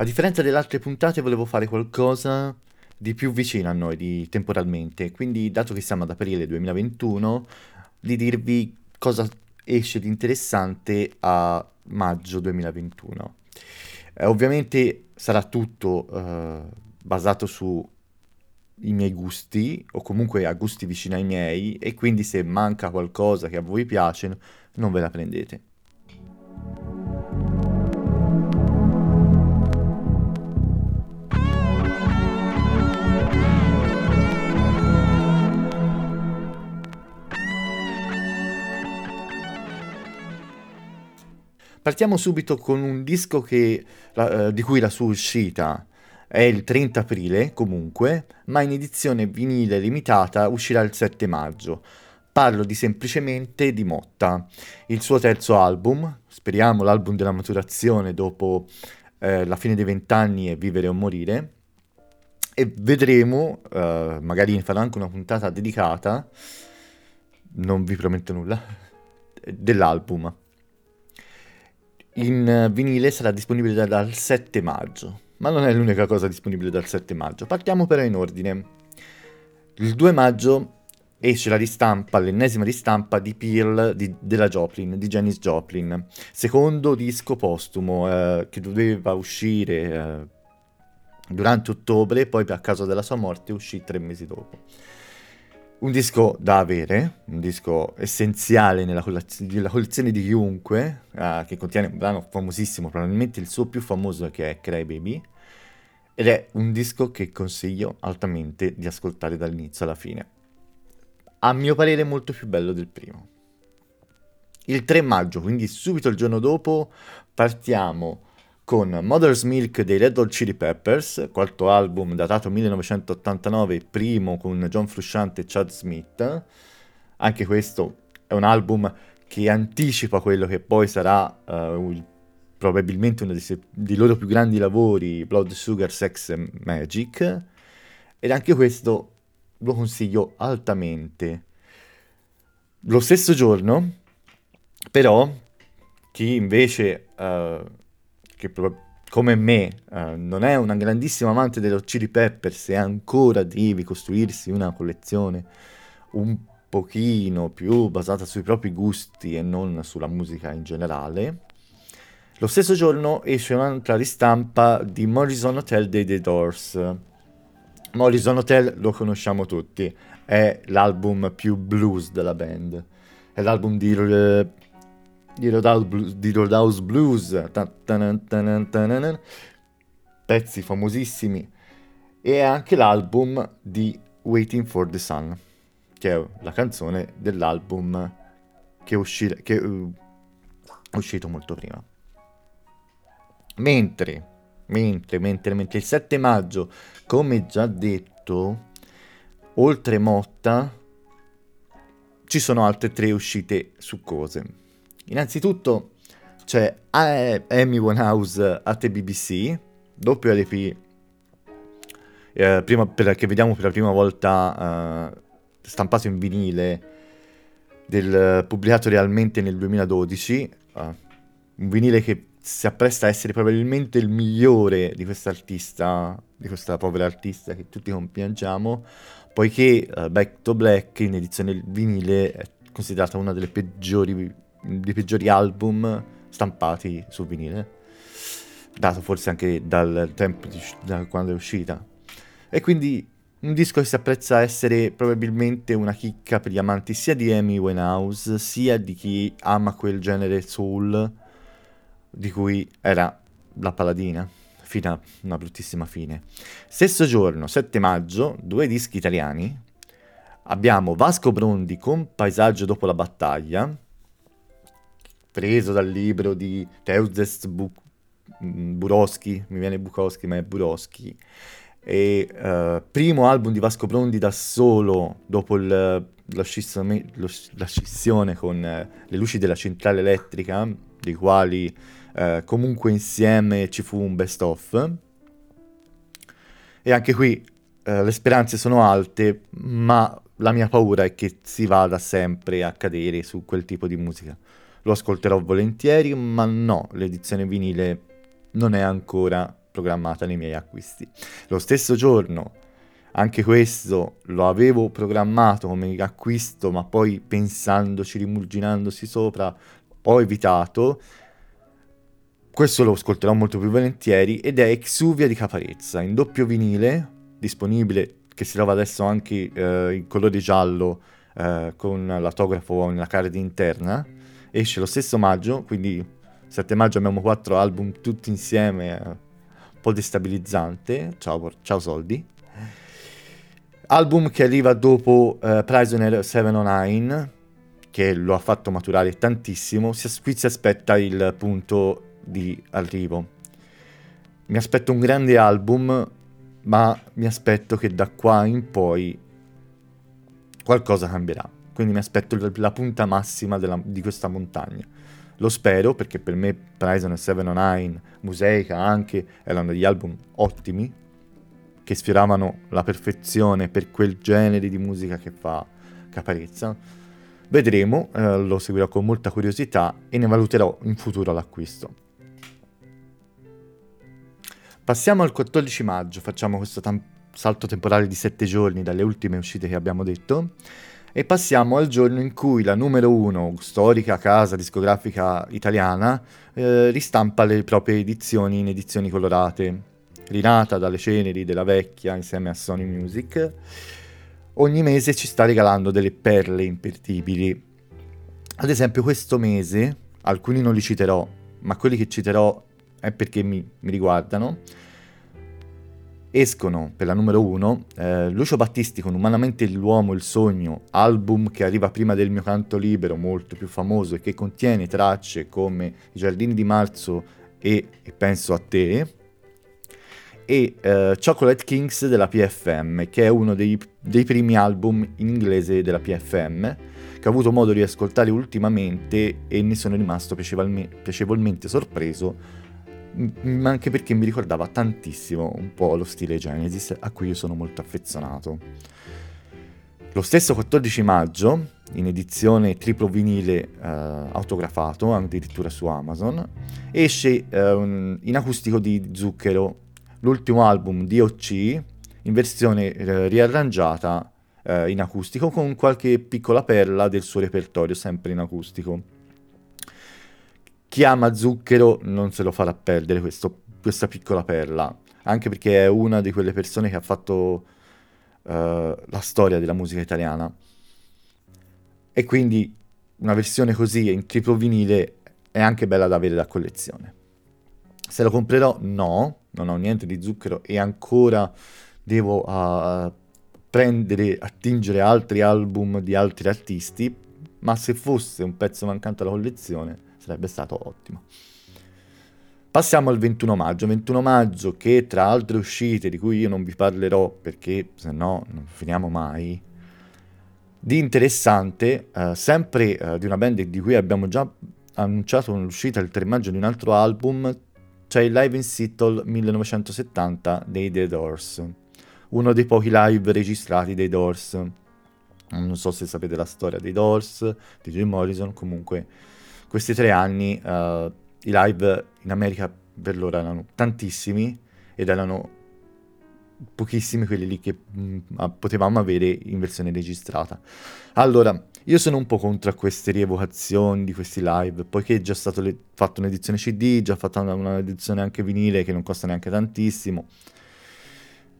A differenza delle altre puntate volevo fare qualcosa di più vicino a noi di, temporalmente, quindi dato che siamo ad aprile 2021, di dirvi cosa esce di interessante a maggio 2021. Eh, ovviamente sarà tutto eh, basato sui miei gusti o comunque a gusti vicini ai miei e quindi se manca qualcosa che a voi piace non ve la prendete. Partiamo subito con un disco che, uh, di cui la sua uscita è il 30 aprile comunque, ma in edizione vinile limitata uscirà il 7 maggio. Parlo di semplicemente di Motta, il suo terzo album, speriamo l'album della maturazione dopo eh, la fine dei vent'anni e Vivere o Morire, e vedremo, eh, magari ne farò anche una puntata dedicata, non vi prometto nulla, dell'album in vinile sarà disponibile dal 7 maggio, ma non è l'unica cosa disponibile dal 7 maggio. Partiamo però in ordine. Il 2 maggio esce la ristampa, l'ennesima ristampa di Pearl di, della Joplin, di Janis Joplin, secondo disco postumo eh, che doveva uscire eh, durante ottobre, poi a causa della sua morte uscì tre mesi dopo un disco da avere, un disco essenziale nella, collezione di chiunque, uh, che contiene un brano famosissimo, probabilmente il suo più famoso che è Cry Baby, ed è un disco che consiglio altamente di ascoltare dall'inizio alla fine. A mio parere molto più bello del primo. Il 3 maggio, quindi subito il giorno dopo, partiamo con Mother's Milk dei Red Hot Chili Peppers, quarto album datato 1989, primo con John Frusciante e Chad Smith. Anche questo è un album che anticipa quello che poi sarà uh, il, probabilmente uno dei, se- dei, loro più grandi lavori, Blood, Sugar, Sex Magic. Ed anche questo lo consiglio altamente. Lo stesso giorno, però, chi invece... Uh, che come me uh, non è una grandissima amante dello Chili Peppers e ancora devi costruirsi una collezione un pochino più basata sui propri gusti e non sulla musica in generale, lo stesso giorno esce un'altra ristampa di Morrison Hotel dei The Doors. Morrison Hotel lo conosciamo tutti, è l'album più blues della band. È l'album di uh, di Roadhouse Blues, di Roadhouse Blues pezzi famosissimi, e anche l'album di Waiting for the Sun, che è la canzone dell'album che, uscire, che uh, è uscito molto prima. Mentre, mentre, mentre, mentre il 7 maggio, come già detto, oltre Motta, ci sono altre tre uscite succose. Innanzitutto c'è Amy Winehouse at BBC, doppio LP, eh, prima, per, che vediamo per la prima volta eh, stampato in vinile, del, pubblicato realmente nel 2012, eh, un vinile che si appresta a essere probabilmente il migliore di questa artista, di questa povera artista che tutti compiangiamo, poiché uh, Back to Black in edizione vinile è considerata una delle peggiori dei peggiori album stampati su vinile, dato forse anche dal tempo di, da quando è uscita. E quindi un disco che si apprezza essere probabilmente una chicca per gli amanti sia di Amy Winehouse, sia di chi ama quel genere soul di cui era la paladina, fino a una bruttissima fine. Stesso giorno, 7 maggio, due dischi italiani. Abbiamo Vasco Brondi con Paesaggio dopo la battaglia, preso dal libro di Teuzes Bu- mm, Buroschi, mi viene Bukowski, ma è Buroschi. E uh, primo album di Vasco Prondi da solo dopo il, la, scissone, lo, la, scissione con uh, le luci della centrale elettrica, dei quali uh, comunque insieme ci fu un best of. E anche qui le speranze sono alte, ma la mia paura è che si vada sempre a cadere su quel tipo di musica lo ascolterò volentieri, ma no, l'edizione vinile non è ancora programmata nei miei acquisti. Lo stesso giorno, anche questo lo avevo programmato come acquisto, ma poi pensandoci, rimurginandosi sopra, ho evitato. Questo lo ascolterò molto più volentieri ed è Exuvia di Caparezza in doppio vinile, disponibile, che si trova adesso anche eh, in colore giallo eh, con l'autografo nella card interna. Esce lo stesso maggio, quindi 7 maggio abbiamo quattro album tutti insieme, un po' destabilizzante. Ciao, ciao soldi. Album che arriva dopo uh, Prisoner 709, che lo ha fatto maturare tantissimo. Si, qui si aspetta il punto di arrivo. Mi aspetto un grande album, ma mi aspetto che da qua in poi qualcosa cambierà. Quindi mi aspetto la punta massima della, di questa montagna. Lo spero perché per me Prisoner 709, Museica anche, erano degli album ottimi, che sfioravano la perfezione per quel genere di musica che fa Caparezza. Vedremo, eh, lo seguirò con molta curiosità e ne valuterò in futuro l'acquisto. Passiamo al 14 maggio, facciamo questo tam- salto temporale di 7 giorni dalle ultime uscite che abbiamo detto e passiamo al giorno in cui la numero 1, storica casa discografica italiana, eh, ristampa le proprie edizioni in edizioni colorate rinata dalle ceneri della vecchia insieme a Sony Music, ogni mese ci sta regalando delle perle imperdibili. Ad esempio questo mese, alcuni non li citerò, ma quelli che citerò è perché mi, mi riguardano, escono per la numero 1 eh, Lucio Battisti con Umanamente l'uomo, il sogno, album che arriva prima del mio canto libero, molto più famoso e che contiene tracce come I giardini di marzo e, e Penso a te, e uh, Chocolate Kings della PFM, che è uno dei, dei, primi album in inglese della PFM, che ho avuto modo di ascoltare ultimamente e ne sono rimasto piacevolmente, piacevolmente sorpreso, ma anche perché mi ricordava tantissimo un po' lo stile Genesis, a cui io sono molto affezionato. Lo stesso 14 maggio, in edizione triplo vinile uh, autografato, addirittura su Amazon, esce un, in acustico di Zucchero l'ultimo album di OC in versione eh, riarrangiata eh, in acustico con qualche piccola perla del suo repertorio sempre in acustico. Chi ama Zucchero non se lo farà perdere questo, questa piccola perla, anche perché è una di quelle persone che ha fatto uh, la storia della musica italiana. E quindi una versione così in triplo vinile è anche bella da avere da collezione. Se lo comprerò? No, non ho niente di zucchero e ancora devo uh, prendere, attingere altri album di altri artisti, ma se fosse un pezzo mancante alla collezione sarebbe stato ottimo. Passiamo al 21 maggio, 21 maggio che tra altre uscite di cui io non vi parlerò perché se no non finiamo mai, di interessante, uh, sempre uh, di una band di cui abbiamo già annunciato l'uscita il 3 maggio di un altro album, c'è il live in Seattle 1970 dei The Doors, uno dei pochi live registrati dei Doors. Non so se sapete la storia dei Doors, di Jim Morrison, comunque questi tre anni uh, i live in America per loro erano tantissimi ed erano pochissimi quelli lì che mh, mm, potevamo avere in versione registrata. Allora, io sono un po' contro queste rievocazioni di questi live, poiché è già stato le- fatto un'edizione CD, già fatta una, un'edizione anche vinile che non costa neanche tantissimo.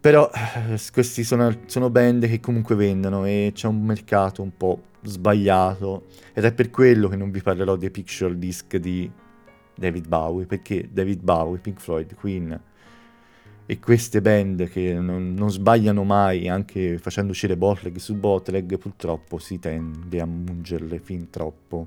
Però eh, questi sono, sono band che comunque vendono e c'è un mercato un po' sbagliato ed è per quello che non vi parlerò dei picture disc di David Bowie, perché David Bowie, Pink Floyd, Queen e queste band che non, non, sbagliano mai, anche facendo uscire bootleg su bootleg, purtroppo si tende a mungerle fin troppo.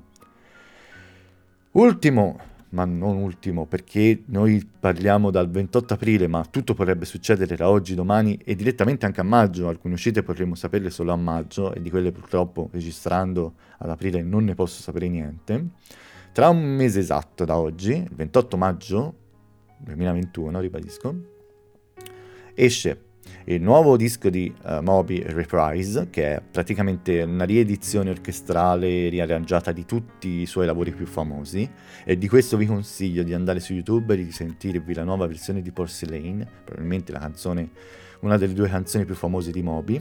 Ultimo, ma non ultimo, perché noi parliamo dal 28 aprile, ma tutto potrebbe succedere da oggi, domani e direttamente anche a maggio. Alcune uscite potremmo saperle solo a maggio e di quelle purtroppo registrando ad aprile non ne posso sapere niente. Tra un mese esatto da oggi, il 28 maggio 2021, ribadisco, esce il nuovo disco di uh, Moby Reprise, che è praticamente una riedizione orchestrale riarrangiata di tutti i suoi lavori più famosi, e di questo vi consiglio di andare su YouTube e di sentirvi la nuova versione di Porcelain, probabilmente canzone, una delle due canzoni più famose di Moby,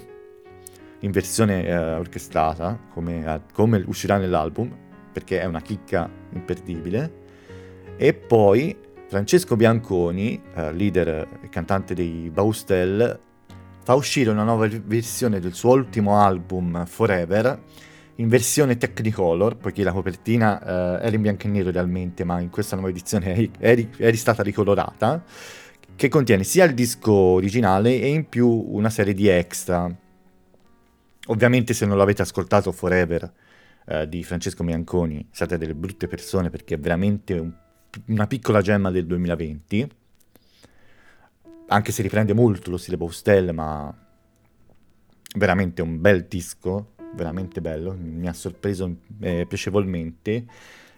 in versione uh, orchestrata, come, come uscirà nell'album, perché è una chicca imperdibile. E poi Francesco Bianconi, uh, leader e cantante dei Baustel, fa uscire una nuova versione del suo ultimo album Forever in versione Technicolor, poiché la copertina uh, era in bianco e nero realmente, ma in questa nuova edizione è, è, è stata ricolorata, che contiene sia il disco originale e in più una serie di extra. Ovviamente se non l'avete ascoltato Forever uh, di Francesco Bianconi siete delle brutte persone perché è veramente un, una piccola gemma del 2020 anche se riprende molto lo stile Boustel, ma veramente un bel disco, veramente bello, mi ha sorpreso eh, piacevolmente.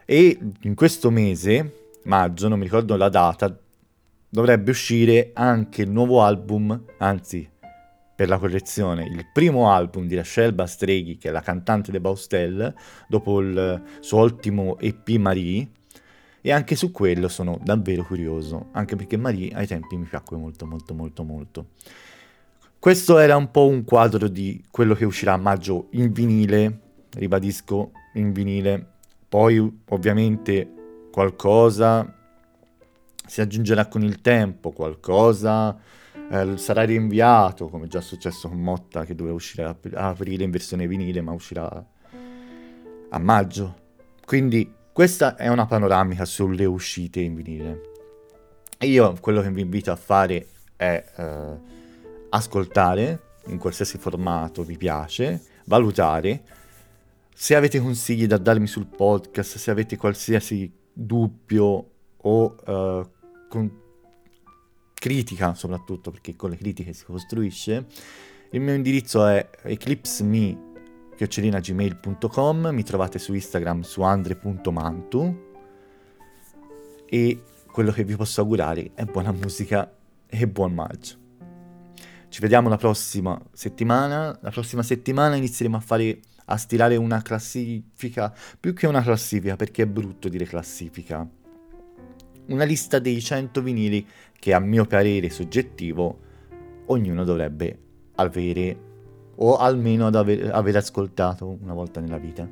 E in questo mese, maggio, non mi ricordo la data, dovrebbe uscire anche il nuovo album, anzi, per la collezione, il primo album di Rachel Bastreghi, che è la cantante de Baustel, dopo il suo ultimo EP Marie, e anche su quello sono davvero curioso, anche perché Marie ai tempi mi piacque molto molto molto molto. Questo era un po' un quadro di quello che uscirà a maggio in vinile, ribadisco, in vinile. Poi ovviamente qualcosa si aggiungerà con il tempo, qualcosa eh, sarà rinviato, come già successo con Motta che doveva uscire a aprile in versione vinile, ma uscirà a maggio. Quindi questa è una panoramica sulle uscite in vinile. Io quello che vi invito a fare è eh, ascoltare in qualsiasi formato vi piace, valutare. Se avete consigli da darmi sul podcast, se avete qualsiasi dubbio o eh, con critica soprattutto, perché con le critiche si costruisce, il mio indirizzo è eclipseme chiocciolinagmail.com, mi trovate su Instagram su andre.mantu e quello che vi posso augurare è buona musica e buon maggio. Ci vediamo la prossima settimana. La prossima settimana inizieremo a fare a stilare una classifica, più che una classifica, perché è brutto dire classifica. Una lista dei 100 vinili che a mio parere soggettivo ognuno dovrebbe avere o almeno ad aver, aver ascoltato una volta nella vita.